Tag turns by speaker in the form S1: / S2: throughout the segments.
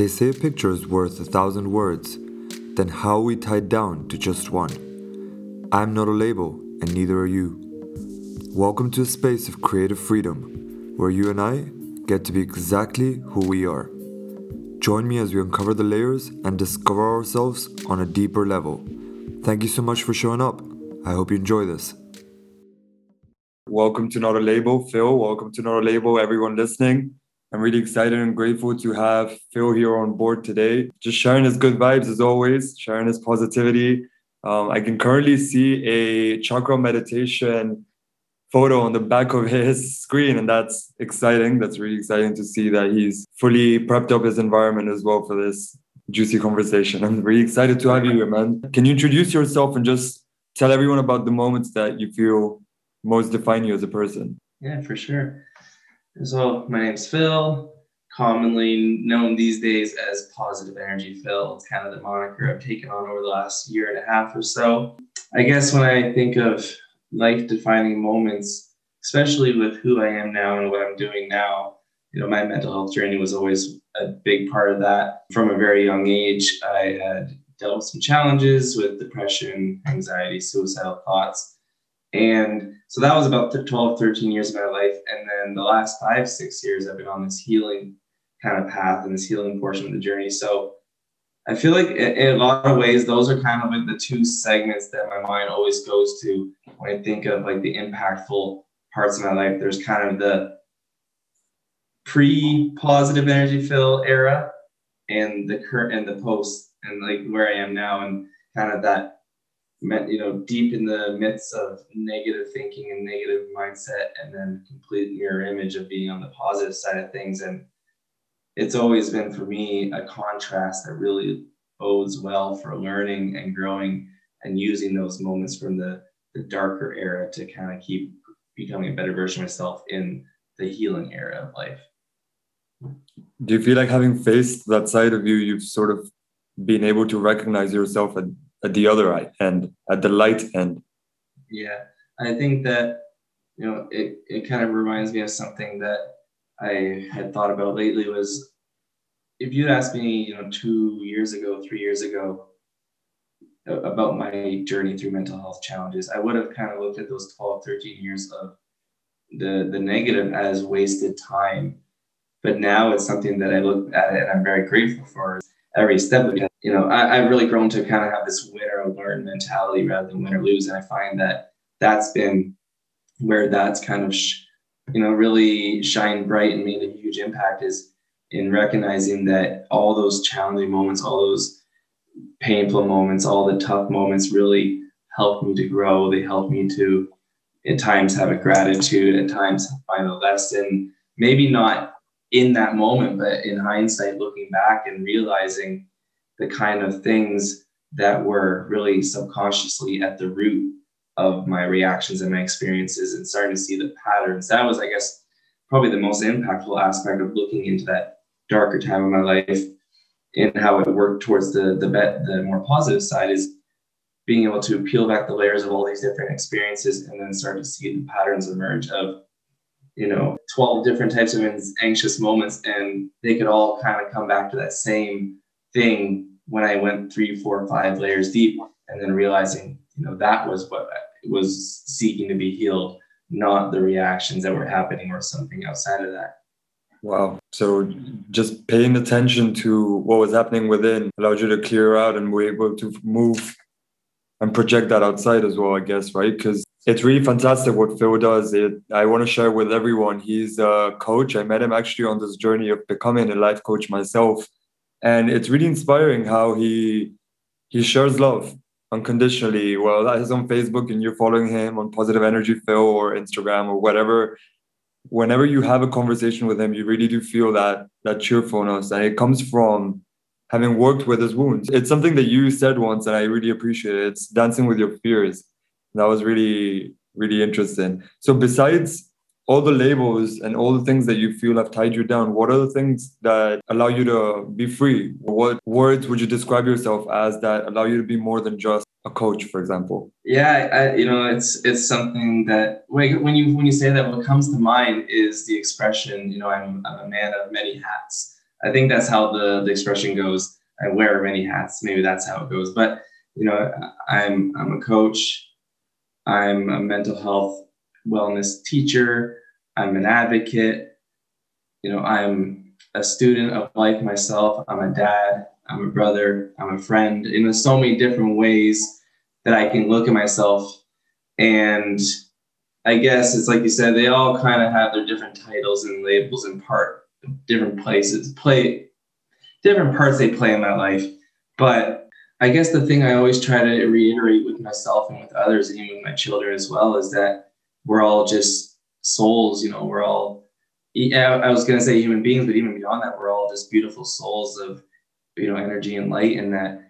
S1: They say a picture is worth a thousand words, then how are we tied down to just one? I'm not a label, and neither are you. Welcome to a space of creative freedom, where you and I get to be exactly who we are. Join me as we uncover the layers and discover ourselves on a deeper level. Thank you so much for showing up. I hope you enjoy this. Welcome to Not a Label, Phil. Welcome to Not a Label, everyone listening. I'm really excited and grateful to have Phil here on board today. Just sharing his good vibes as always, sharing his positivity. Um, I can currently see a chakra meditation photo on the back of his screen, and that's exciting. That's really exciting to see that he's fully prepped up his environment as well for this juicy conversation. I'm really excited to have you here, man. Can you introduce yourself and just tell everyone about the moments that you feel most define you as a person?
S2: Yeah, for sure. So my name's Phil, commonly known these days as Positive Energy Phil. It's kind of the moniker I've taken on over the last year and a half or so. I guess when I think of life defining moments, especially with who I am now and what I'm doing now, you know, my mental health journey was always a big part of that. From a very young age, I had dealt with some challenges with depression, anxiety, suicidal thoughts. And so that was about 12, 13 years of my life. And then the last five, six years, I've been on this healing kind of path and this healing portion of the journey. So I feel like in a lot of ways, those are kind of like the two segments that my mind always goes to when I think of like the impactful parts of my life. There's kind of the pre positive energy Phil era and the current and the post and like where I am now and kind of that you know, deep in the midst of negative thinking and negative mindset, and then complete mirror image of being on the positive side of things. And it's always been for me a contrast that really bodes well for learning and growing and using those moments from the, the darker era to kind of keep becoming a better version of myself in the healing era of life.
S1: Do you feel like having faced that side of you, you've sort of been able to recognize yourself and at the other end, at the light end.
S2: Yeah, I think that you know it, it kind of reminds me of something that I had thought about lately was if you'd asked me, you know, two years ago, three years ago, about my journey through mental health challenges, I would have kind of looked at those 12, 13 years of the the negative as wasted time. But now it's something that I look at and I'm very grateful for every step of it you know, I, have really grown to kind of have this win or learn mentality rather than win or lose. And I find that that's been where that's kind of, sh- you know, really shined bright and made a huge impact is in recognizing that all those challenging moments, all those painful moments, all the tough moments really helped me to grow. They helped me to, at times, have a gratitude, at times, find a lesson. Maybe not in that moment, but in hindsight, looking back and realizing the kind of things that were really subconsciously at the root of my reactions and my experiences and starting to see the patterns. That was, I guess, probably the most impactful aspect of looking into that darker time of my life and how it worked towards the the bet the more positive side is being able to peel back the layers of all these different experiences and then start to see the patterns emerge of you know 12 different types of anxious moments and they could all kind of come back to that same thing when I went three, four, five layers deep, and then realizing, you know, that was what was seeking to be healed, not the reactions that were happening or something outside of that.
S1: Wow. So just paying attention to what was happening within allowed you to clear out and were able to move and project that outside as well, I guess, right? Because it's really fantastic what Phil does. It, I want to share with everyone. He's a coach. I met him actually on this journey of becoming a life coach myself and it's really inspiring how he he shares love unconditionally. Well, that is on Facebook, and you're following him on Positive Energy Phil or Instagram or whatever. Whenever you have a conversation with him, you really do feel that that cheerfulness, and it comes from having worked with his wounds. It's something that you said once, and I really appreciate it. It's dancing with your fears. That was really really interesting. So besides all the labels and all the things that you feel have tied you down, what are the things that allow you to be free? What words would you describe yourself as that allow you to be more than just a coach, for example?
S2: Yeah, I, you know, it's it's something that when you when you say that, what comes to mind is the expression, you know, I'm, I'm a man of many hats. I think that's how the, the expression goes. I wear many hats. Maybe that's how it goes. But you know, I'm I'm a coach. I'm a mental health wellness teacher. I'm an advocate. You know, I'm a student of life myself. I'm a dad. I'm a brother. I'm a friend. In so many different ways that I can look at myself and I guess it's like you said, they all kind of have their different titles and labels and part different places, play different parts they play in my life. But I guess the thing I always try to reiterate with myself and with others, and even with my children as well, is that we're all just souls. You know, we're all. I was gonna say human beings, but even beyond that, we're all just beautiful souls of, you know, energy and light, and that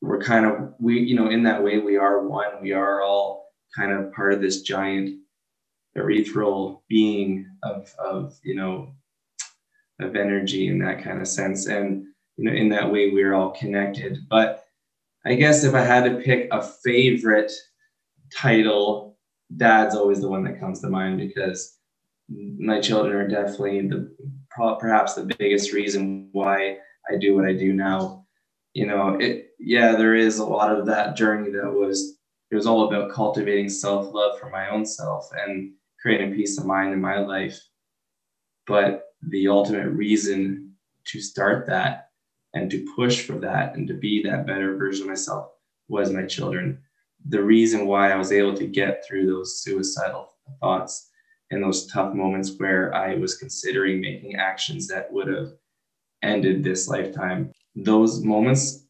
S2: we're kind of we, you know, in that way we are one. We are all kind of part of this giant ethereal being of of you know of energy in that kind of sense and you know in that way we're all connected but i guess if i had to pick a favorite title dad's always the one that comes to mind because my children are definitely the perhaps the biggest reason why i do what i do now you know it yeah there is a lot of that journey that was it was all about cultivating self-love for my own self and creating peace of mind in my life. But the ultimate reason to start that and to push for that and to be that better version of myself was my children. The reason why I was able to get through those suicidal thoughts and those tough moments where I was considering making actions that would have ended this lifetime. Those moments,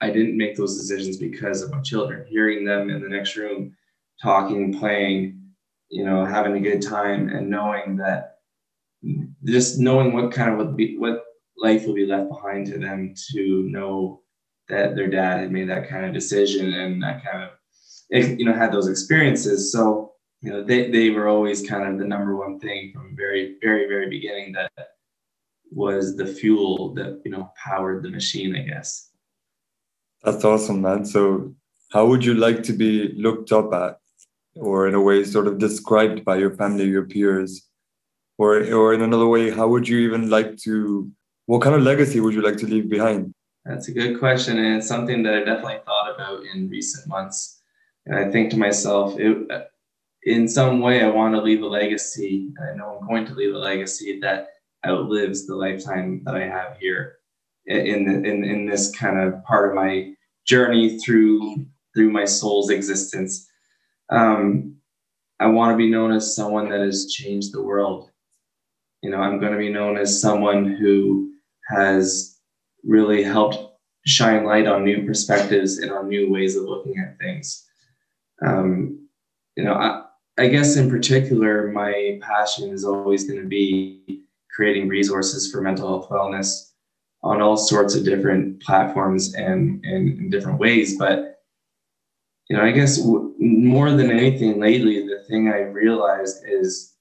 S2: I didn't make those decisions because of my children. Hearing them in the next room, talking, playing, you know, having a good time and knowing that just knowing what kind of would be what life will be left behind to them to know that their dad had made that kind of decision and that kind of eh, you know had those experiences. So you know they, they were always kind of the number one thing from very very very beginning that was the fuel that you know powered the machine i guess.
S1: That's awesome man. So how would you like to be looked up at or in a way sort of described by your family, your peers? Or, or in another way, how would you even like to, what kind of legacy would you like to leave behind?
S2: That's a good question. And it's something that I definitely thought about in recent months. And I think to myself, it, in some way, I want to leave a legacy. I know I'm going to leave a legacy that outlives the lifetime that I have here in, in, in this kind of part of my journey through through my soul's existence um, I want to be known as someone that has changed the world. You know, I'm going to be known as someone who has really helped shine light on new perspectives and on new ways of looking at things. Um, you know, I, I guess in particular, my passion is always going to be creating resources for mental health wellness on all sorts of different platforms and, and in different ways. But you know, I guess w- more than anything lately, the thing I realized is,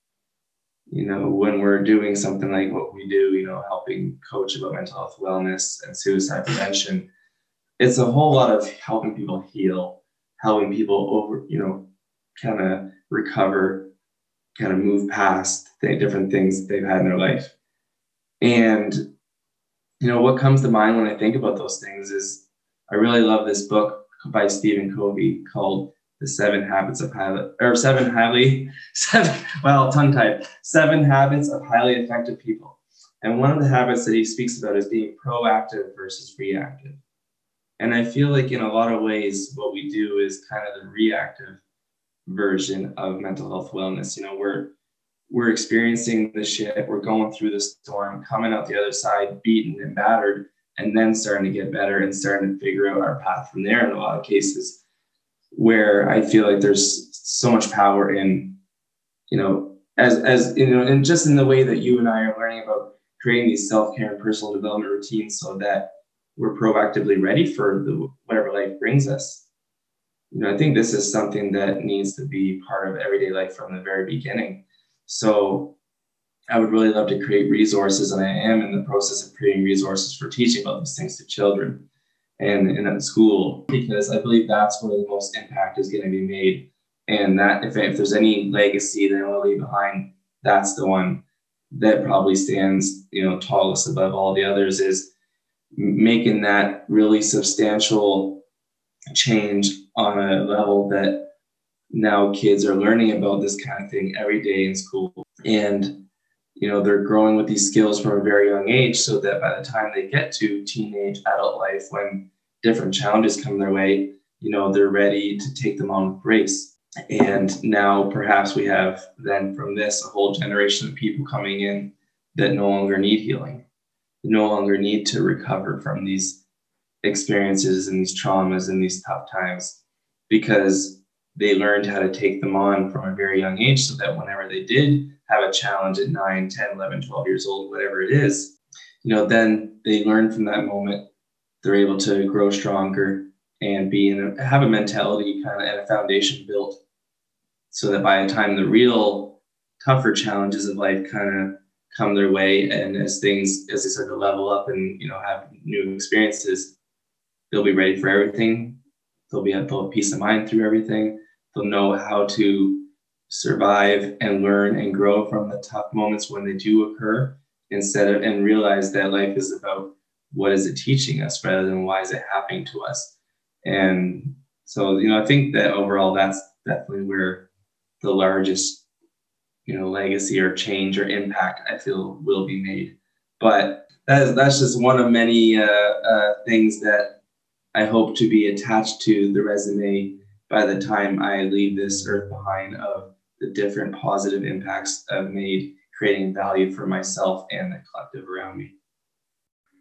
S2: you know, when we're doing something like what we do, you know, helping coach about mental health wellness and suicide prevention, it's a whole lot of helping people heal, helping people over, you know, kind of recover, kind of move past the different things they've had in their life. And, you know, what comes to mind when I think about those things is I really love this book by Stephen Covey called The Seven Habits of Highly, or Seven Highly, seven, well, tongue tied, Seven Habits of Highly Effective People. And one of the habits that he speaks about is being proactive versus reactive. And I feel like in a lot of ways, what we do is kind of the reactive version of mental health wellness. You know, we're we're experiencing the shit, we're going through the storm, coming out the other side beaten and battered, and then starting to get better and starting to figure out our path from there in a lot of cases where I feel like there's so much power in, you know, as as you know, and just in the way that you and I are learning about creating these self-care and personal development routines so that we're proactively ready for the whatever life brings us. You know, I think this is something that needs to be part of everyday life from the very beginning. So I would really love to create resources, and I am in the process of creating resources for teaching about these things to children and, and at school because I believe that's where the most impact is going to be made. And that if, if there's any legacy that I want to leave behind, that's the one. that probably stands, you know, tallest above all the others is making that really substantial change on a level that now kids are learning about this kind of thing every day in school and you know they're growing with these skills from a very young age so that by the time they get to teenage adult life when different challenges come their way you know they're ready to take them on with grace. And now perhaps we have then from this a whole generation of people coming in that no longer need healing no longer need to recover from these experiences and these traumas and these tough times because they learned how to take them on from a very young age so that whenever they did have a challenge at 9 10 11 12 years old whatever it is you know then they learn from that moment. They're able to grow stronger and be in a, have a mentality kind of and a foundation built so that by the time the real tougher challenges of life kind of come their way and as things as they start to level up and you know have new experiences they'll be ready for everything. They'll be at they'll peace of mind through everything. They'll know how to survive and learn and grow from the tough moments when they do occur instead of and realize that life is about what is it teaching us rather than why is it happening to us. And so you know i think that overall that's definitely where the largest you know legacy or change or impact i feel will be made. But that is, that's just one of many uh, uh, things that i hope to be attached to the resume by the time i leave this earth behind of the different positive impacts i've made creating value for myself and the collective around me.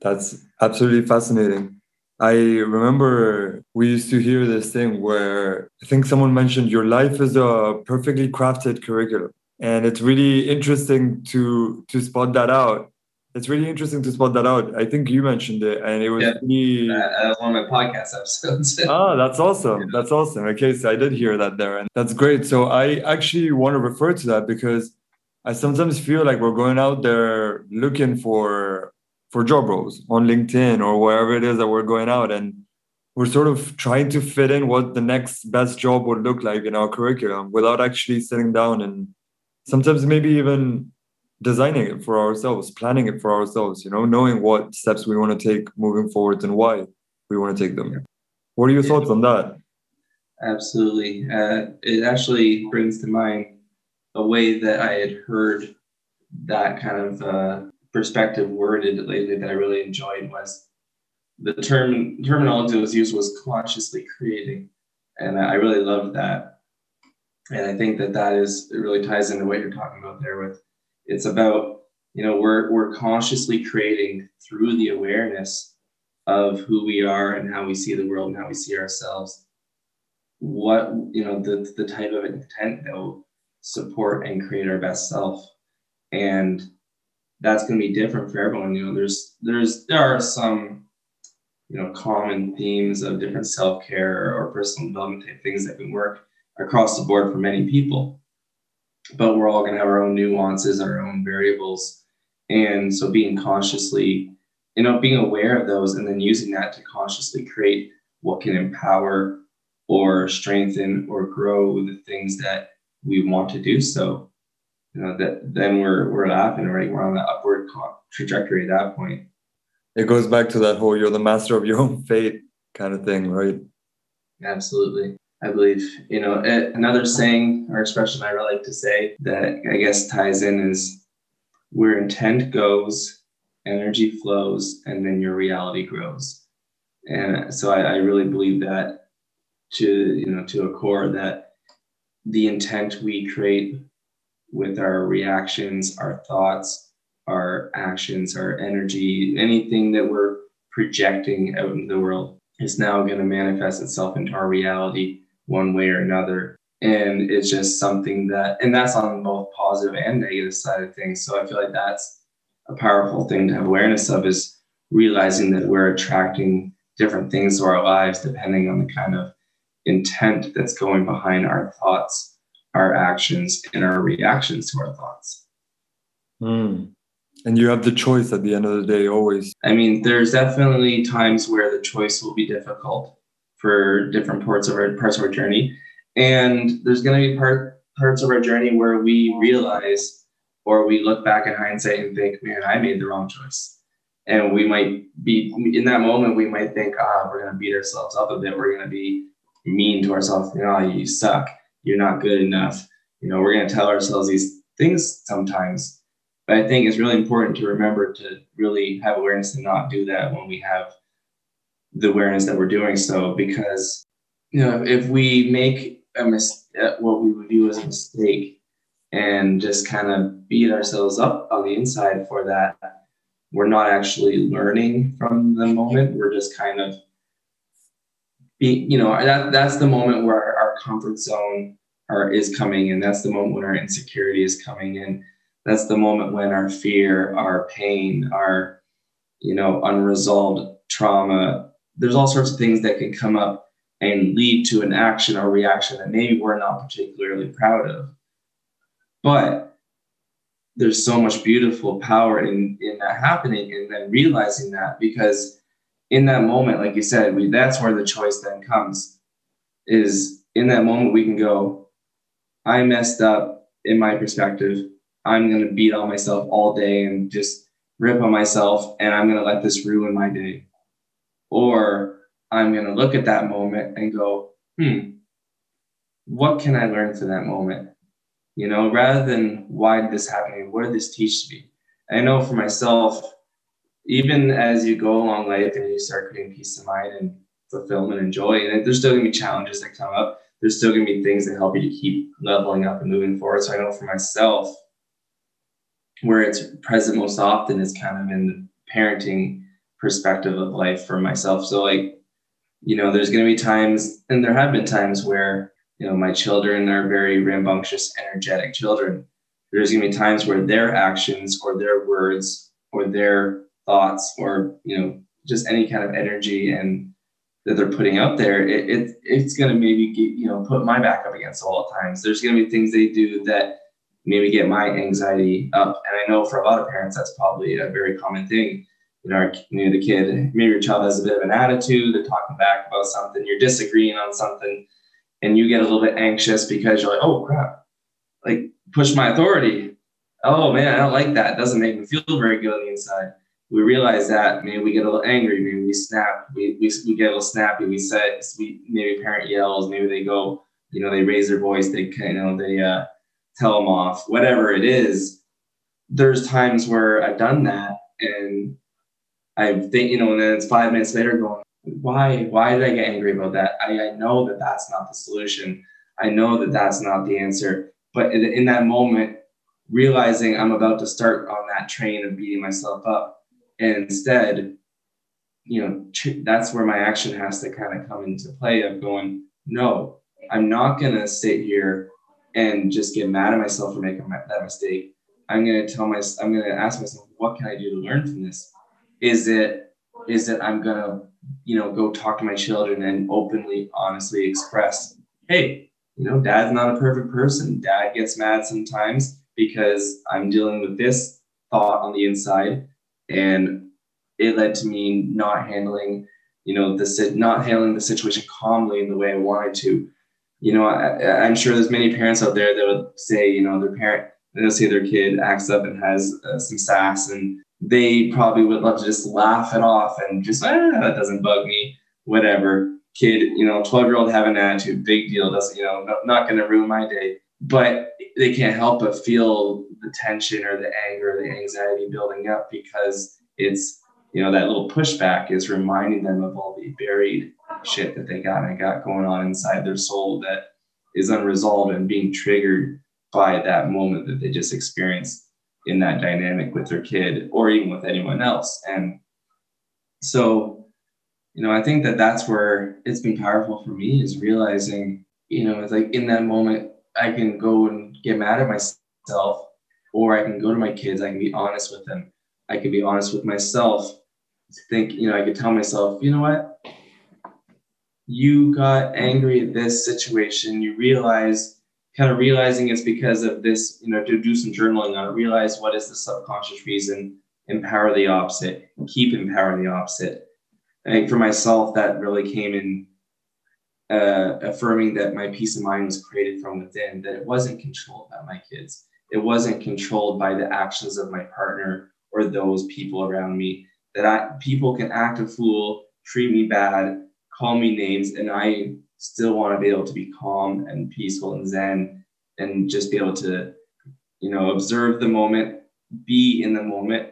S1: That's absolutely fascinating. I remember we used to hear this thing where I think someone mentioned your life is a perfectly crafted curriculum. And it's really interesting to to spot that out it's really interesting to spot that out. I think you mentioned it and it was
S2: yeah.
S1: really
S2: uh, one of my podcast episodes.
S1: Oh that's awesome. Yeah. that's awesome. Okay so i did hear that there and that's great. So i actually want to refer to that because i sometimes feel like we're going out there looking for for job roles on linkedin or wherever it is that we're going out and we're sort of trying to fit in what the next best job would look like in our curriculum without actually sitting down and sometimes maybe even designing it for ourselves, planning it for ourselves, you know, knowing what steps we want to take moving forward and why we want to take them. What are your thoughts on that?
S2: Absolutely. Uh, it actually brings to mind a way that I had heard that kind of uh, perspective worded lately that I really enjoyed was the term terminology that was used was consciously creating. And I really loved that and I think that that is it really ties into what you're talking about there. With it's about you know we're we're consciously creating through the awareness of who we are and how we see the world and how we see ourselves. What you know the the type of intent that will support and create our best self, and that's going to be different for everyone. You know, there's there's there are some you know common themes of different self care or personal development type things that can work across the board for many people. But we're all going to have our own nuances, our own variables. And so being consciously, you know, being aware of those and then using that to consciously create what can empower or strengthen or grow the things that we want to do. So you know that then we're we're laughing right we're on the upward trajectory at that point.
S1: It goes back to that whole you're the master of your own fate kind of thing right?
S2: Absolutely I believe, you know, another saying or expression I really like to say that I guess ties in is where intent goes, energy flows, and then your reality grows. And so I, I really believe that to, you know, to a core that the intent we create with our reactions, our thoughts, our actions, our energy, anything that we're projecting out into the world is now going to manifest itself into our reality one way or another. And it's just something that, and that's on both positive and negative side of things. So I feel like that's a powerful thing to have awareness of is realizing that we're attracting different things to our lives depending on the kind of intent that's going behind our thoughts, our actions, and our reactions to our thoughts.
S1: Mm. And you have the choice at the end of the day, always.
S2: I mean, there's definitely times where the choice will be difficult for different parts of our parts of our journey. And there's going to be part, parts of our journey where we realize or we look back in hindsight and think, man, I made the wrong choice. And we might be in that moment, we might think, ah, we're going to beat ourselves up a bit. We're going to be mean to ourselves. You know, you suck. You're not good enough. You know, we're going to tell ourselves these things sometimes. But I think it's really important to remember to really have awareness and not do that when we have the awareness that we're doing so. Because, you know, if we make a mis- uh, what we would view as a mistake and just kind of beat ourselves up on the inside for that, we're not actually learning from the moment. We're just kind of be, you know, that that's the moment where our, our comfort zone are, is coming and That's the moment when our insecurity is coming in. That's the moment when our fear, our pain, our, you know, unresolved trauma, there's all sorts of things that can come up and lead to an action or reaction that maybe we're not particularly proud of. But there's so much beautiful power in, in that happening and then realizing that because in that moment, like you said, we that's where the choice then comes. Is in that moment we can go, I messed up in my perspective. I'm gonna beat on myself all day and just rip on myself and I'm gonna let this ruin my day. Or I'm gonna look at that moment and go, hmm, what can I learn from that moment? You know, rather than why did this happen? What did this teach me? I know for myself, even as you go along life and you start creating peace of mind and fulfillment and joy, and there's still gonna be challenges that come up. There's still gonna be things that help you to keep leveling up and moving forward. So I know for myself, where it's present most often is kind of in the parenting perspective of life for myself. So like, you know, there's gonna be times, and there have been times where you know my children are very rambunctious, energetic children. There's gonna be times where their actions or their words or their thoughts or you know just any kind of energy and that they're putting out there, it, it it's going to maybe get, you know put my back up against all the times. There's going to be things they do that maybe get my anxiety up, and I know for a lot of parents that's probably a very common thing. You know, you know, the kid, maybe your child has a bit of an attitude, they're talking back about something, you're disagreeing on something, and you get a little bit anxious because you're like, oh crap, like push my authority. Oh man, I don't like that. It doesn't make me feel very good on the inside we realize that maybe we get a little angry, maybe we snap, we, we, we get a little snappy, we say, we, maybe parent yells, maybe they go, you know, they raise their voice, they you know, they uh, tell them off, whatever it is. There's times where I've done that and I think, you know, and then it's five minutes later going, why, why did I get angry about that? I, I know that that's not the solution. I know that that's not the answer. But in, in that moment, realizing I'm about to start on that train of beating myself up, and instead, you know, that's where my action has to kind of come into play of going, no, I'm not going to sit here and just get mad at myself for making that mistake. I'm going to tell my, I'm going to ask myself, what can I do to learn from this? Is it, is it I'm to, you know, go talk to my children and openly, honestly express, hey, you know, dad's not a perfect person. Dad gets mad sometimes because I'm dealing with this thought on the inside and it led to me not handling you know the not handling the situation calmly in the way i wanted to you know I, i'm sure there's many parents out there that would say you know their parent they'll say their kid acts up and has uh, some sass and they probably would love to just laugh it off and just ah, that doesn't bug me whatever. Kid you know 12 year old have an attitude big deal doesn't you know not, not going to ruin my day. But they can't help but feel the tension or the anger, the anxiety building up because it's you know that little pushback is reminding them of all the buried shit that they got and got going on inside their soul that is unresolved and being triggered by that moment that they just experienced in that dynamic with their kid or even with anyone else and so you know i think that that's where it's been powerful for me is realizing you know it's like in that moment i can go and get mad at myself or I can go to my kids, I can be honest with them. I can be honest with myself. Think, you know, I could tell myself, you know what? You got angry at this situation. You realize, kind of realizing it's because of this, you know, to do some journaling on it, realize what is the subconscious reason, empower the opposite, keep empowering the opposite. I think for myself, that really came in uh, affirming that my peace of mind was created from within, that it wasn't controlled by my kids it wasn't controlled by the actions of my partner or those people around me. That I, people can act a fool, treat me bad, call me names, and I still want to be able to be calm and peaceful and zen and just be able to, you know, observe the moment, be in the moment,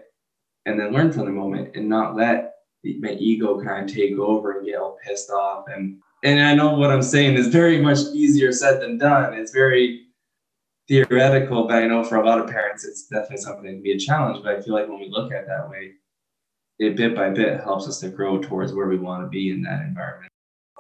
S2: and then learn from the moment and not let my ego kind of take over and get all pissed off and and I know what I'm saying is very much easier said than done. It's very theoretical, but I know for a lot of parents, it's definitely something can be a challenge. But I feel like when we look at it that way, it bit by bit helps us to grow towards where we want to be in that environment.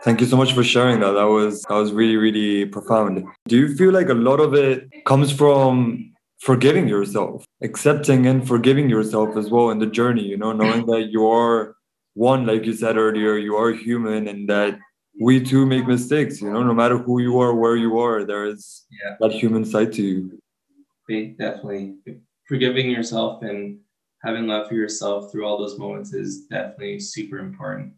S1: Thank you so much for sharing that. That was that was really really profound. Do you feel like a lot of it comes from forgiving yourself, accepting and forgiving yourself as well in the journey, you know, knowing that you are one like you said earlier, you are human and that we too make mistakes you know no matter who you are where you are there is yeah. that human side to
S2: you definitely forgiving yourself and having love for yourself through all those moments is definitely super important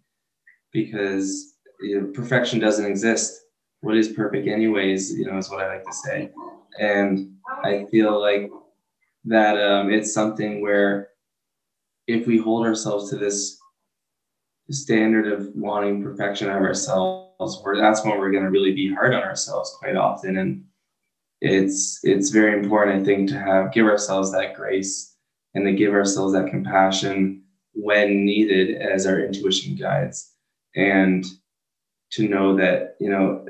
S2: because you know, perfection doesn't exist. What is perfect anyways you know is what i like to say. And i feel like that um, it's something where if we hold ourselves to this standard of wanting perfection of ourselves, that's when we're going to really be hard on ourselves quite often. And it's it's very important, I think, to have give ourselves that grace and to give ourselves that compassion when needed as our intuition guides, and to know that you know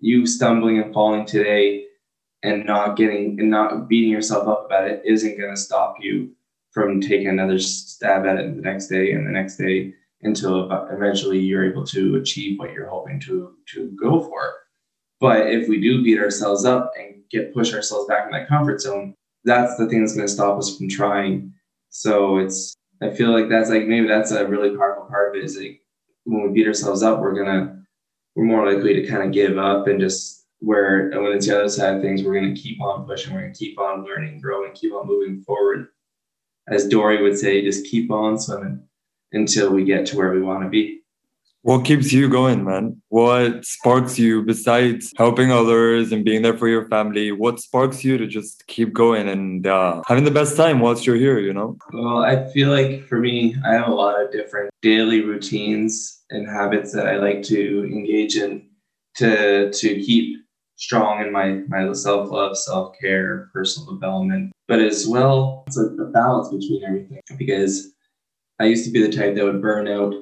S2: you stumbling and falling today and not getting and not beating yourself up about it isn't going to stop you from taking another stab at it the next day and the next day until eventually you're able to achieve what you're hoping to to go for. But if we do beat ourselves up and get push ourselves back in that comfort zone, that's the thing that's going to stop us from trying. So it's I feel like that's like maybe that's a really powerful part of it is like when we beat ourselves up, we're gonna we're more likely to kind of give up and just where and when it's the other side of things, we're gonna keep on pushing, we're gonna keep on learning, growing, keep on moving forward. As Dory would say, just keep on swimming until we get to where we want to be.
S1: What keeps you going, man? What sparks you besides helping others and being there for your family? What sparks you to just keep going and uh, having the best time whilst you're here, you know?
S2: Well, I feel like for me, I have a lot of different daily routines and habits that I like to engage in to, to keep strong in my, my self love, self care, personal development, but as well, it's a, a balance between everything because I used to be the type that would burn out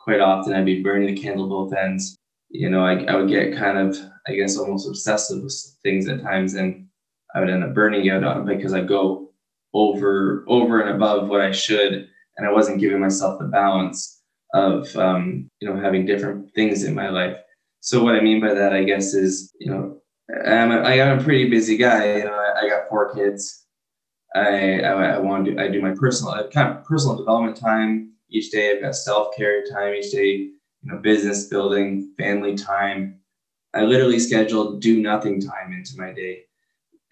S2: quite often. I'd be burning the candle both ends. You know, I, I would get kind of, I guess, almost obsessive with things at times, and I would end up burning out on because I go over over and above what I should, and I wasn't giving myself the balance of um, you know having different things in my life. So what I mean by that, I guess, is you know I'm a, I'm a pretty busy guy. You know, I, I got four kids. I, I, I want to I do my personal I kind of personal development time each day. I've got self care time each day, you know, business building, family time. I literally schedule do nothing time into my day.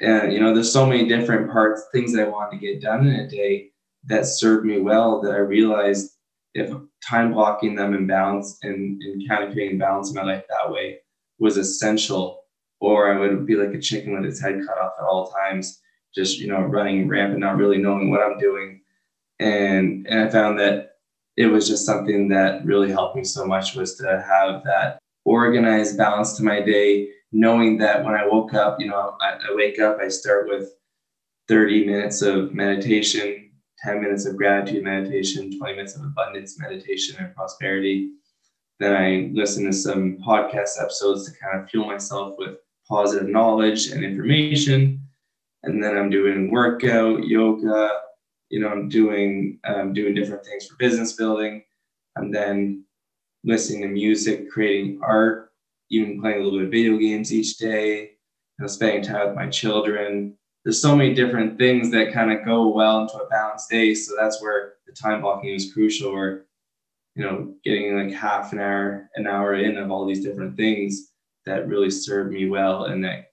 S2: And, you know, there's so many different parts, things that I want to get done in a day that served me well that I realized if time blocking them and balance and, and kind of creating balance in my life that way was essential, or I would be like a chicken with its head cut off at all times just you know running rampant, not really knowing what I'm doing, and and I found that it was just something that really helped me so much was to have that organized balance to my day, knowing that when I woke up, you know, I, I wake up, I start with 30 minutes of meditation, 10 minutes of gratitude meditation, 20 minutes of abundance meditation and prosperity. Then I listen to some podcast episodes to kind of fuel myself with positive knowledge and information and then I'm doing workout, yoga. You know, I'm doing um, doing different things for business building. I'm then listening to music, creating art, even playing a little bit of video games each day. You know, spending time with my children. There's so many different things that kind of go well into a balanced day. So that's where the time blocking is crucial. Or you know, getting like half an hour, an hour in of all these different things that really serve me well and that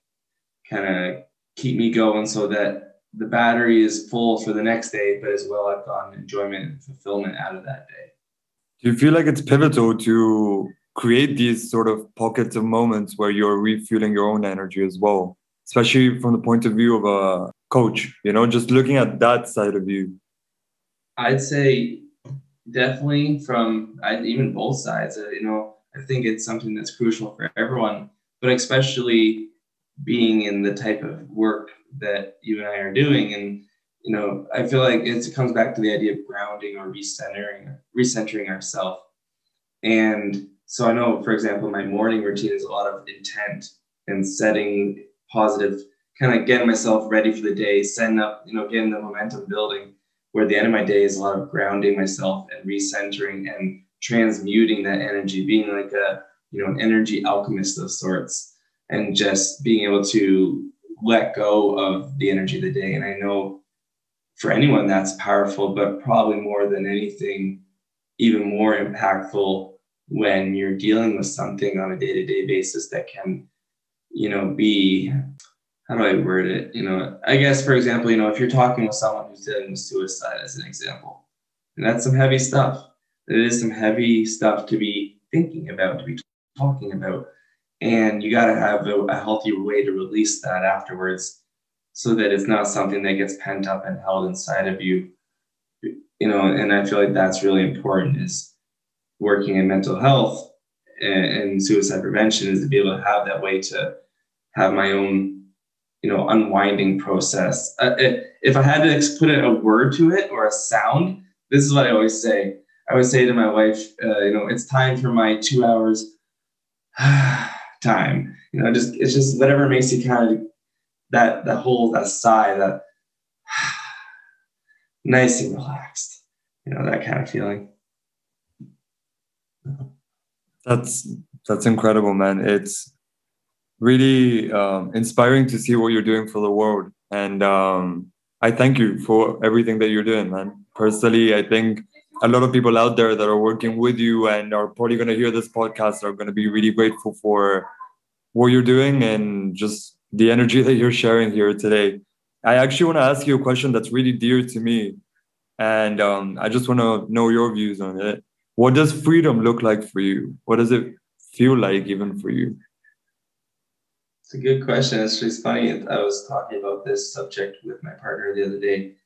S2: kind of keep me going so that the battery is full for the next day, but as well I've gotten enjoyment and fulfillment out of that day.
S1: Do you feel like it's pivotal to create these sort of pockets of moments where you're refueling your own energy as well? especially from the point of view of a coach, you know, just looking at that side of you?
S2: I'd say definitely from I, even both sides. Uh, you know, I think it's something that's crucial for everyone, but especially being in the type of work that you and I are doing. And, you know, I feel like it comes back to the idea of grounding or recentering, recentering ourselves. And so I know, for example, my morning routine is a lot of intent and setting positive, kind of getting myself ready for the day, setting up, you know, getting the momentum building. Where the end of my day is a lot of grounding myself and recentering and transmuting that energy, being like a, you know, an energy alchemist of sorts, and just being able to let go of the energy of the day. And I know for anyone that's powerful, but probably more than anything, even more impactful when you're dealing with something on a day-to-day basis that can you know be how do i word it? You know i guess for example you know if you're talking with someone who's dealing with suicide as an example and that's some heavy stuff. It is some heavy stuff to be thinking about to be talking about and you got to have a, a healthy way to release that afterwards so that it's not something that gets pent up and held inside of you. You know and i feel like that's really important is working in mental health and, and suicide prevention is to be able to have that way to have my own you know unwinding process. Uh, if i had to put a word to it or a sound this is what i always say. I would say to my wife uh, you know it's time for my two hours time you know just it's just whatever makes you kind of that that whole that sigh that nice and relaxed you know that kind of feeling
S1: that's that's incredible, man. It's really um, inspiring to see what you're doing for the world, and um, I thank you for everything that you're doing, man. Personally, I think a lot of people out there that are working with you and are probably going to hear this podcast are going to be really grateful for what you're doing and just the energy that you're sharing here today. I actually want to ask you a question that's really dear to me, and um, I just want to know your views on it. What does freedom look like for you? What does it feel like even for you?
S2: It's a good question. It's just funny i was talking about this subject with my partner the other day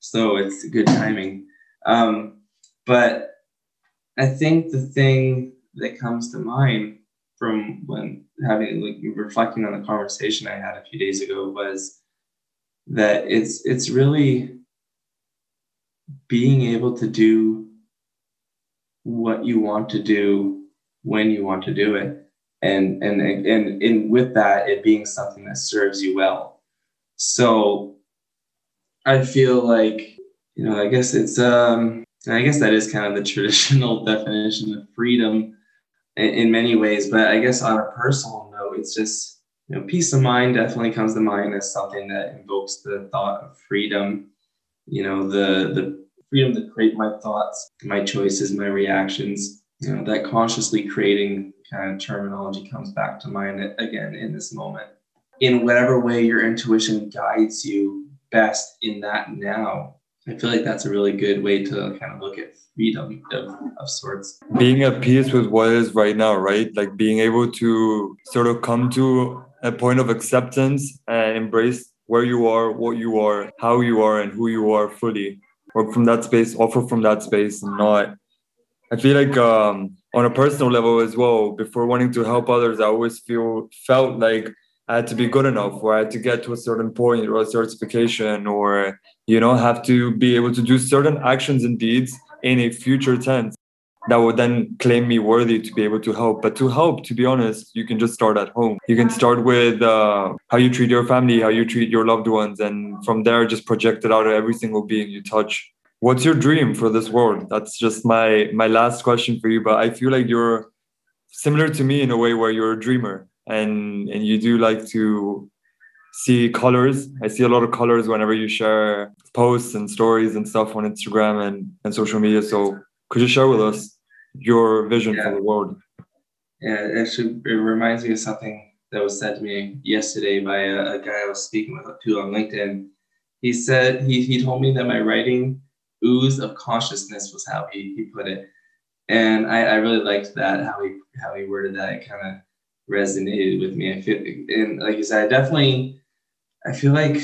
S2: so it's good timing. Um, but i think the thing that comes to mind from when having like reflecting on the conversation i had a few days ago was that it's it's really being able to do what you want to do when you want to do it. And and and, and with that it being something that serves you well. So i feel like you know i guess it's um i guess that is kind of the traditional definition of freedom in, many ways but i guess on a personal note it's just you know peace of mind definitely comes to mind as something that invokes the thought of freedom you know the the freedom to create my thoughts, my choices, my reactions. You know, that consciously creating kind of terminology comes back to mind again in this moment. In whatever way your intuition guides you best in that now, I feel like that's a really good way to kind of look at freedom of, of sorts.
S1: Being at peace with what is right now, right? Like being able to sort of come to a point of acceptance and embrace where you are, what you are, how you are, and who you are fully work from that space, offer from that space, and not. I feel like um, on a personal level as well. Before wanting to help others, I always feel felt like I had to be good enough, or I had to get to a certain point, or a certification, or you know, have to be able to do certain actions and deeds in a future tense that would then claim me worthy to be able to help. But to help, to be honest, you can just start at home. You can start with uh, how you treat your family, how you treat your loved ones, and from there, just project it out to every single being you touch. What's your dream for this world? That's just my my last question for you. But I feel like you're similar to me in a way where you're a dreamer and and you do like to see colors. I see a lot of colors whenever you share posts and stories and stuff on Instagram and, and social media. So could you share with us your vision yeah. for the world?
S2: Yeah, actually, it reminds me of something that was said to me yesterday by a, a guy I was speaking with to on LinkedIn. He said he he told me that my writing ooze of consciousness was how he, he put it, and I, I really liked that how he how he worded that. It kind of resonated with me. I feel and like you said, I definitely I feel like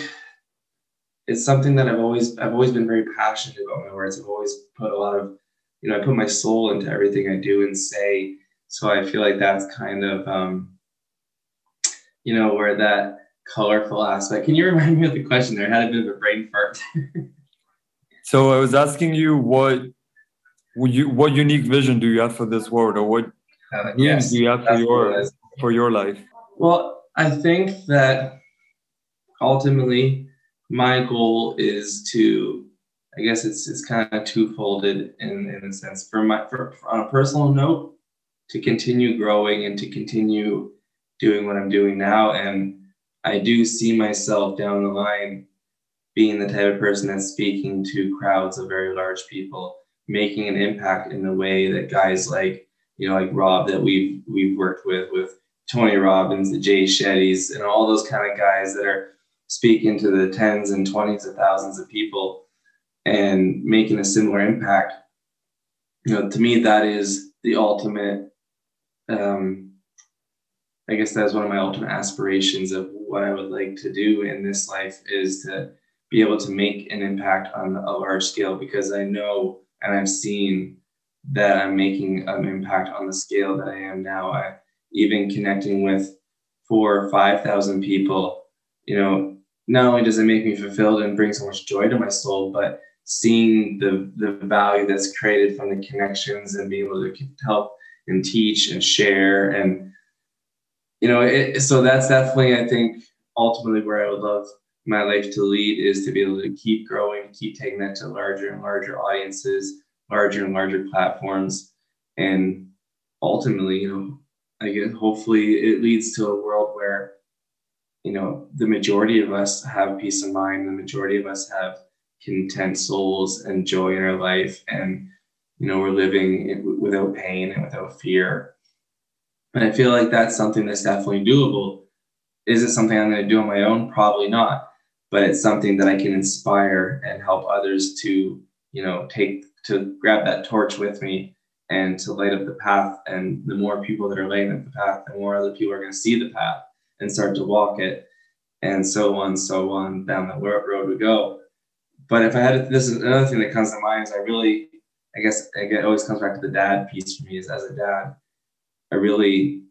S2: it's something that I've always I've always been very passionate about my words. I've always put a lot of you know I put my soul into everything I do and say. So I feel like that's kind of um, you know where that colorful aspect. Can you remind me of the question there? I had a bit of a brain fart.
S1: so I was asking you what you what unique vision do you have for this world, or what uh, yes, do you have for your for your life?
S2: Well, I think that ultimately my goal is to I guess it's it's kind of twofolded in, in a sense. For my for, on a personal note, to continue growing and to continue doing what I'm doing now. And I do see myself down the line being the type of person that's speaking to crowds of very large people, making an impact in the way that guys like, you know, like Rob that we've we've worked with, with Tony Robbins, the Jay Shettys, and all those kind of guys that are speaking to the tens and twenties of thousands of people and making a similar impact. You know, to me, that is the ultimate um, I guess that's one of my ultimate aspirations of what I would like to do in this life is to be able to make an impact on a large scale because I know and I've seen that I'm making an impact on the scale that I am now. I even connecting with four or five thousand people, you know, not only does it make me fulfilled and bring so much joy to my soul, but seeing the the value that's created from the connections and being able to help and teach and share and you know, it, so that's definitely, I think, ultimately where I would love my life to lead is to be able to keep growing, keep taking that to larger and larger audiences, larger and larger platforms, and ultimately, you know, I guess hopefully it leads to a world where, you know, the majority of us have peace of mind, the majority of us have content souls and joy in our life, and you know, we're living without pain and without fear and I feel like that's something that's definitely doable. Is it something I'm going to do on my own? Probably not. But it's something that I can inspire and help others to, you know, take to grab that torch with me and to light up the path. And the more people that are lighting up the path, the more other people are going to see the path and start to walk it, and so on, so on down that road we go. But if I had this is another thing that comes to mind is I really, I guess, it always comes back to the dad piece for me. Is as a dad, I really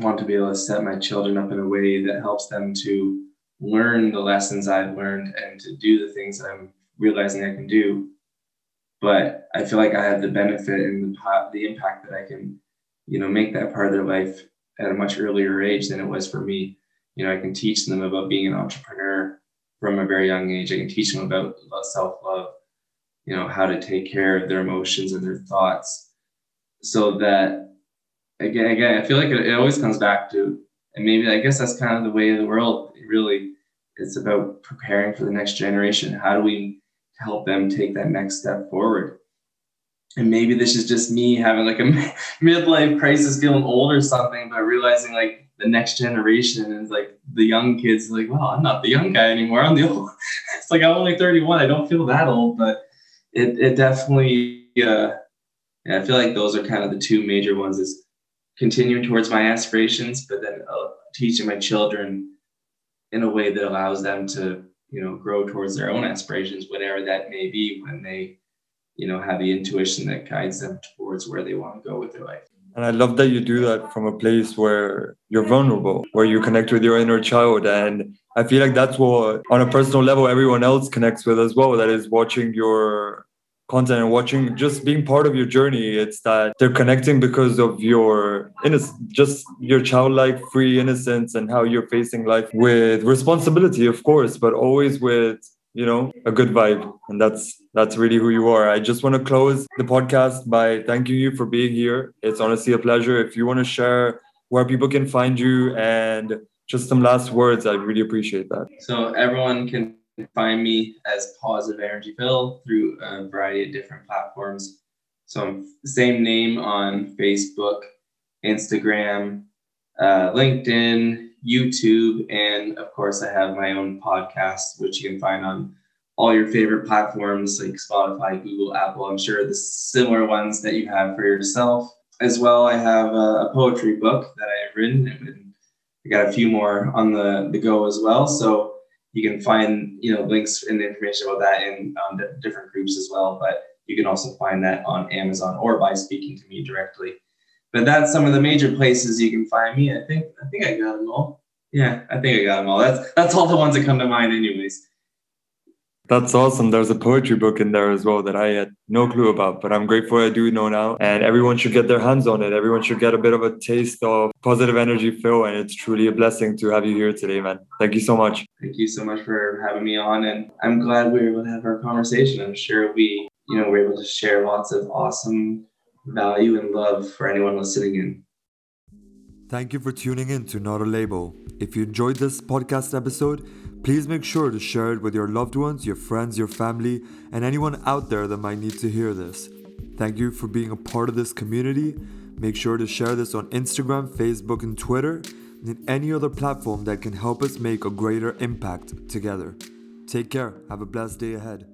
S2: want to be able to set my children up in a way that helps them to learn the lessons I've learned and to do the things that I'm realizing I can do. But I feel like I have the benefit and the, the impact that I can, you know, make that part of their life at a much earlier age than it was for me. You know, I can teach them about being an entrepreneur from a very young age. I can teach them about, about self love, you know, how to take care of their emotions and their thoughts so that again, again, I feel like it, it always comes back to, and maybe I guess that's kind of the way of the world. Really, it's about preparing for the next generation. How do we help them take that next step forward? And maybe this is just me having like a midlife crisis, feeling old or something, but realizing like the next generation is like the young kids, like, well, I'm not the young guy anymore. I'm the old. it's like I'm only 31. I don't feel that old, but it it definitely. Uh, I feel like those are kind of the two major ones. Is continuing towards my aspirations, but then uh, teaching my children in a way that allows them to, you know, grow towards their own aspirations, whatever that may be, when they, you know, have the intuition that guides them towards where they want to go with their life.
S1: And I love that you do that from a place where you're vulnerable, where you connect with your inner child. And I feel like that's what, on a personal level, everyone else connects with as well. That is watching your content and watching just being part of your journey. It's that they're connecting because of your innocence just your childlike free innocence and how you're facing life with responsibility of course but always with you know a good vibe. And that's that's really who you are. I just want to close the podcast by thanking you for being here. It's honestly a pleasure. If you want to share where people can find you and just some last words i'd really appreciate that.
S2: So everyone can find me as Positive Energy Phil through a variety of different platforms. So same name on Facebook, Instagram, uh, LinkedIn, YouTube, and of course I have my own podcast, which you can find on all your favorite platforms like Spotify, Google, Apple. I'm sure the similar ones that you have for yourself. As well, I have a, a poetry book that I have written I got a few more on the, the go as well. So you can find you know links and information about that in um, different groups as well. But you can also find that on Amazon or by speaking to me directly. But that's some of the major places you can find me. I think I think I got them all. Yeah, I think I got them all. That's that's all the ones that come to mind, anyways.
S3: That's awesome. There's a poetry book in there as well that I had no clue about, but I'm grateful I do know now. And everyone should get their hands on it. Everyone should get a bit of a taste of positive energy Phil. And it's truly a blessing to have you here today, man. Thank you so much.
S2: Thank you so much for having me on. And I'm glad we were able to have our conversation. I'm sure we, you know, we're able to share lots of awesome value and love for anyone listening in.
S3: Thank you for tuning in to Not a Label. If you enjoyed this podcast episode, Please make sure to share it with your loved ones, your friends, your family, and anyone out there that might need to hear this. Thank you for being a part of this community. Make sure to share this on Instagram, Facebook, and Twitter, and any other platform that can help us make a greater impact together. Take care. Have a blessed day ahead.